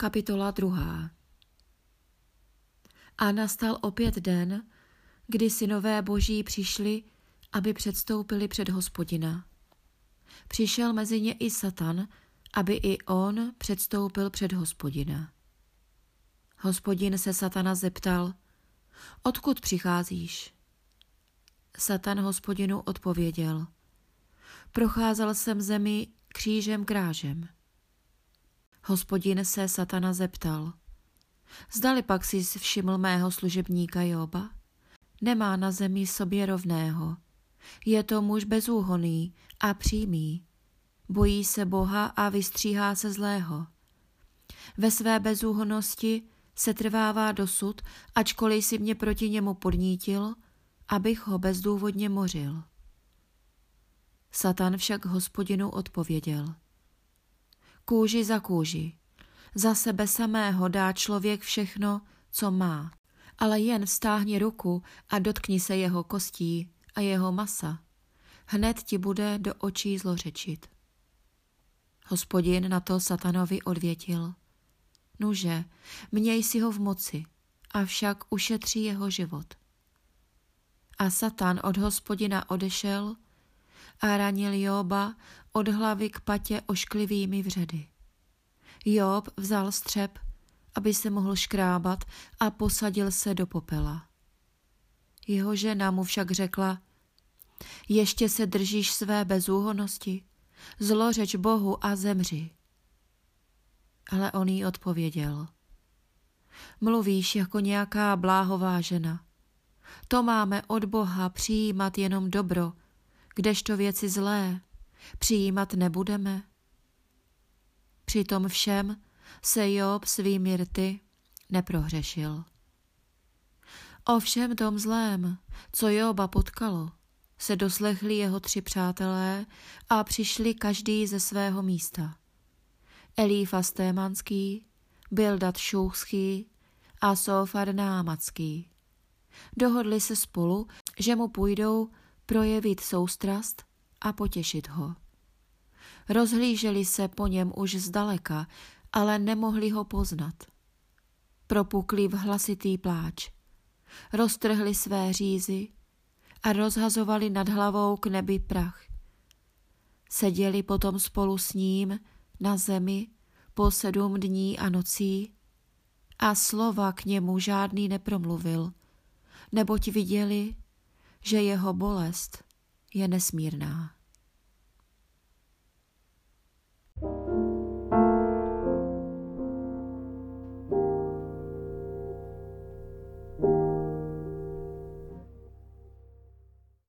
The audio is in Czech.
Kapitola druhá A nastal opět den, kdy synové boží přišli, aby předstoupili před hospodina. Přišel mezi ně i Satan, aby i on předstoupil před hospodina. Hospodin se Satana zeptal, odkud přicházíš? Satan hospodinu odpověděl, procházel jsem zemi křížem krážem. Hospodin se Satana zeptal, zdali pak si všiml mého služebníka Joba? Nemá na zemi sobě rovného. Je to muž bezúhoný a přímý. Bojí se Boha a vystříhá se zlého. Ve své bezúhonosti se trvává dosud, ačkoliv si mě proti němu podnítil, abych ho bezdůvodně mořil. Satan však hospodinu odpověděl. Kůži za kůži. Za sebe samého dá člověk všechno, co má, ale jen vstáhni ruku a dotkni se jeho kostí a jeho masa. Hned ti bude do očí zlořečit. Hospodin na to satanovi odvětil. Nuže, měj si ho v moci, avšak ušetří jeho život. A Satan od hospodina odešel a ranil Joba od hlavy k patě ošklivými vředy. Job vzal střep, aby se mohl škrábat a posadil se do popela. Jeho žena mu však řekla, ještě se držíš své bezúhonosti, zlořeč Bohu a zemři. Ale on jí odpověděl, mluvíš jako nějaká bláhová žena. To máme od Boha přijímat jenom dobro, kdežto věci zlé přijímat nebudeme. Při tom všem se Job svými rty neprohřešil. O všem tom zlém, co Joba potkalo, se doslechli jeho tři přátelé a přišli každý ze svého místa. Elífas Témanský, Bildat Šouchský a Sofar Námacký. Dohodli se spolu, že mu půjdou projevit soustrast a potěšit ho. Rozhlíželi se po něm už zdaleka, ale nemohli ho poznat. Propukli v hlasitý pláč. Roztrhli své řízy a rozhazovali nad hlavou k nebi prach. Seděli potom spolu s ním na zemi po sedm dní a nocí a slova k němu žádný nepromluvil, neboť viděli, že jeho bolest je nesmírná.